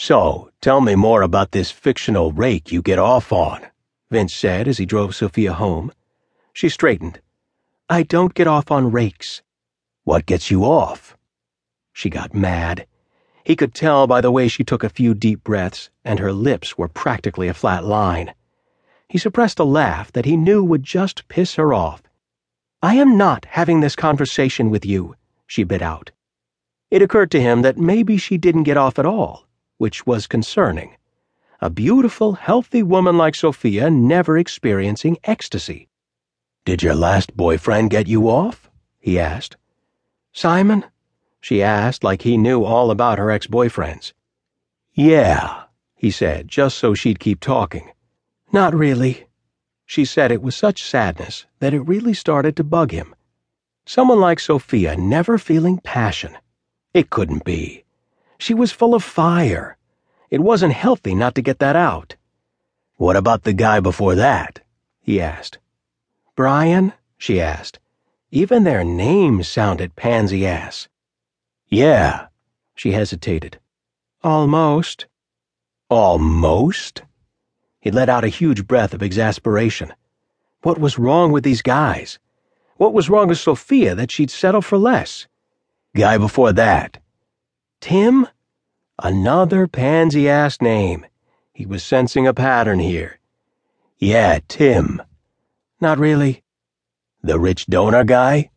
So, tell me more about this fictional rake you get off on, Vince said as he drove Sophia home. She straightened. I don't get off on rakes. What gets you off? She got mad. He could tell by the way she took a few deep breaths, and her lips were practically a flat line. He suppressed a laugh that he knew would just piss her off. I am not having this conversation with you, she bit out. It occurred to him that maybe she didn't get off at all which was concerning. A beautiful, healthy woman like Sophia never experiencing ecstasy. Did your last boyfriend get you off? he asked. Simon? She asked like he knew all about her ex boyfriends. Yeah, he said, just so she'd keep talking. Not really. She said it with such sadness that it really started to bug him. Someone like Sophia never feeling passion. It couldn't be. She was full of fire. It wasn't healthy not to get that out. What about the guy before that? he asked. Brian? she asked. Even their names sounded pansy ass. Yeah, she hesitated. Almost. Almost? He let out a huge breath of exasperation. What was wrong with these guys? What was wrong with Sophia that she'd settle for less? Guy before that. Tim? Another pansy ass name. He was sensing a pattern here. Yeah, Tim. Not really. The rich donor guy?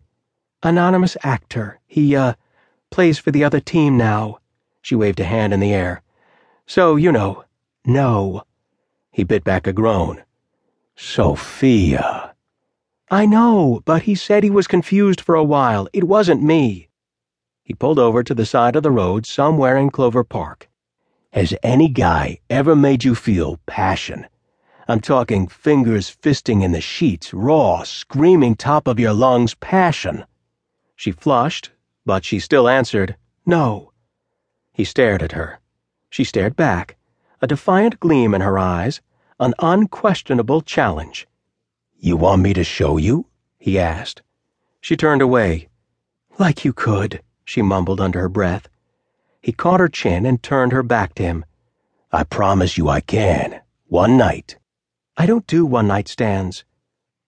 Anonymous actor. He, uh, plays for the other team now. She waved a hand in the air. So, you know, no. He bit back a groan. Sophia. I know, but he said he was confused for a while. It wasn't me. He pulled over to the side of the road somewhere in Clover Park. Has any guy ever made you feel passion? I'm talking fingers fisting in the sheets, raw, screaming top of your lungs passion. She flushed, but she still answered, No. He stared at her. She stared back, a defiant gleam in her eyes, an unquestionable challenge. You want me to show you? he asked. She turned away. Like you could she mumbled under her breath. He caught her chin and turned her back to him. I promise you I can. One night. I don't do one night stands.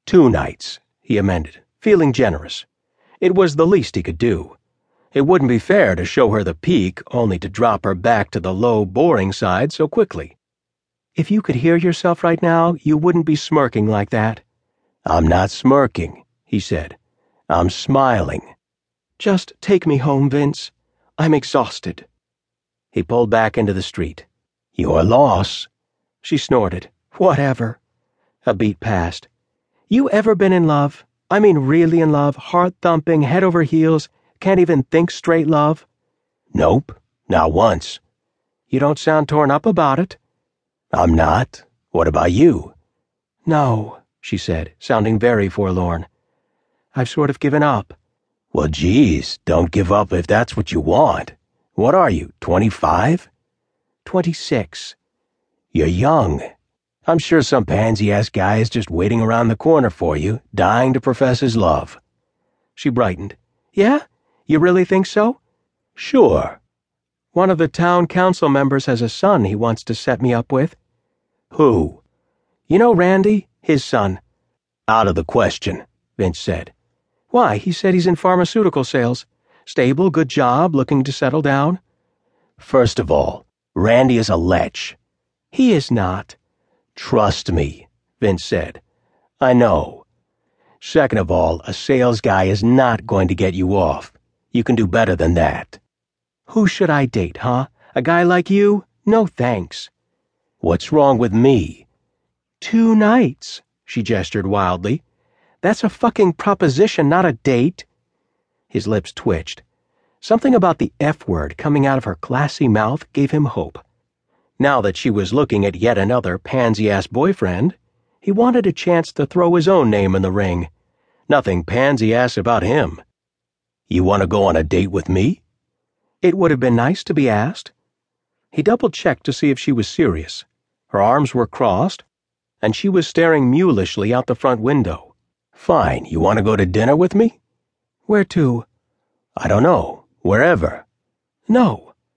Two nights, he amended, feeling generous. It was the least he could do. It wouldn't be fair to show her the peak only to drop her back to the low, boring side so quickly. If you could hear yourself right now, you wouldn't be smirking like that. I'm not smirking, he said. I'm smiling. Just take me home, Vince. I'm exhausted. He pulled back into the street. Your loss. She snorted. Whatever. A beat passed. You ever been in love? I mean, really in love, heart thumping, head over heels, can't even think straight love? Nope, not once. You don't sound torn up about it. I'm not. What about you? No, she said, sounding very forlorn. I've sort of given up. Well, geez, don't give up if that's what you want. What are you, 25? 26. You're young. I'm sure some pansy ass guy is just waiting around the corner for you, dying to profess his love. She brightened. Yeah? You really think so? Sure. One of the town council members has a son he wants to set me up with. Who? You know Randy? His son. Out of the question, Vince said. Why, he said he's in pharmaceutical sales. Stable, good job, looking to settle down. First of all, Randy is a lech. He is not. Trust me, Vince said. I know. Second of all, a sales guy is not going to get you off. You can do better than that. Who should I date, huh? A guy like you? No thanks. What's wrong with me? Two nights, she gestured wildly. That's a fucking proposition, not a date. His lips twitched. Something about the F word coming out of her classy mouth gave him hope. Now that she was looking at yet another pansy ass boyfriend, he wanted a chance to throw his own name in the ring. Nothing pansy ass about him. You want to go on a date with me? It would have been nice to be asked. He double checked to see if she was serious. Her arms were crossed, and she was staring mulishly out the front window. Fine, you want to go to dinner with me? Where to? I don't know. Wherever. No.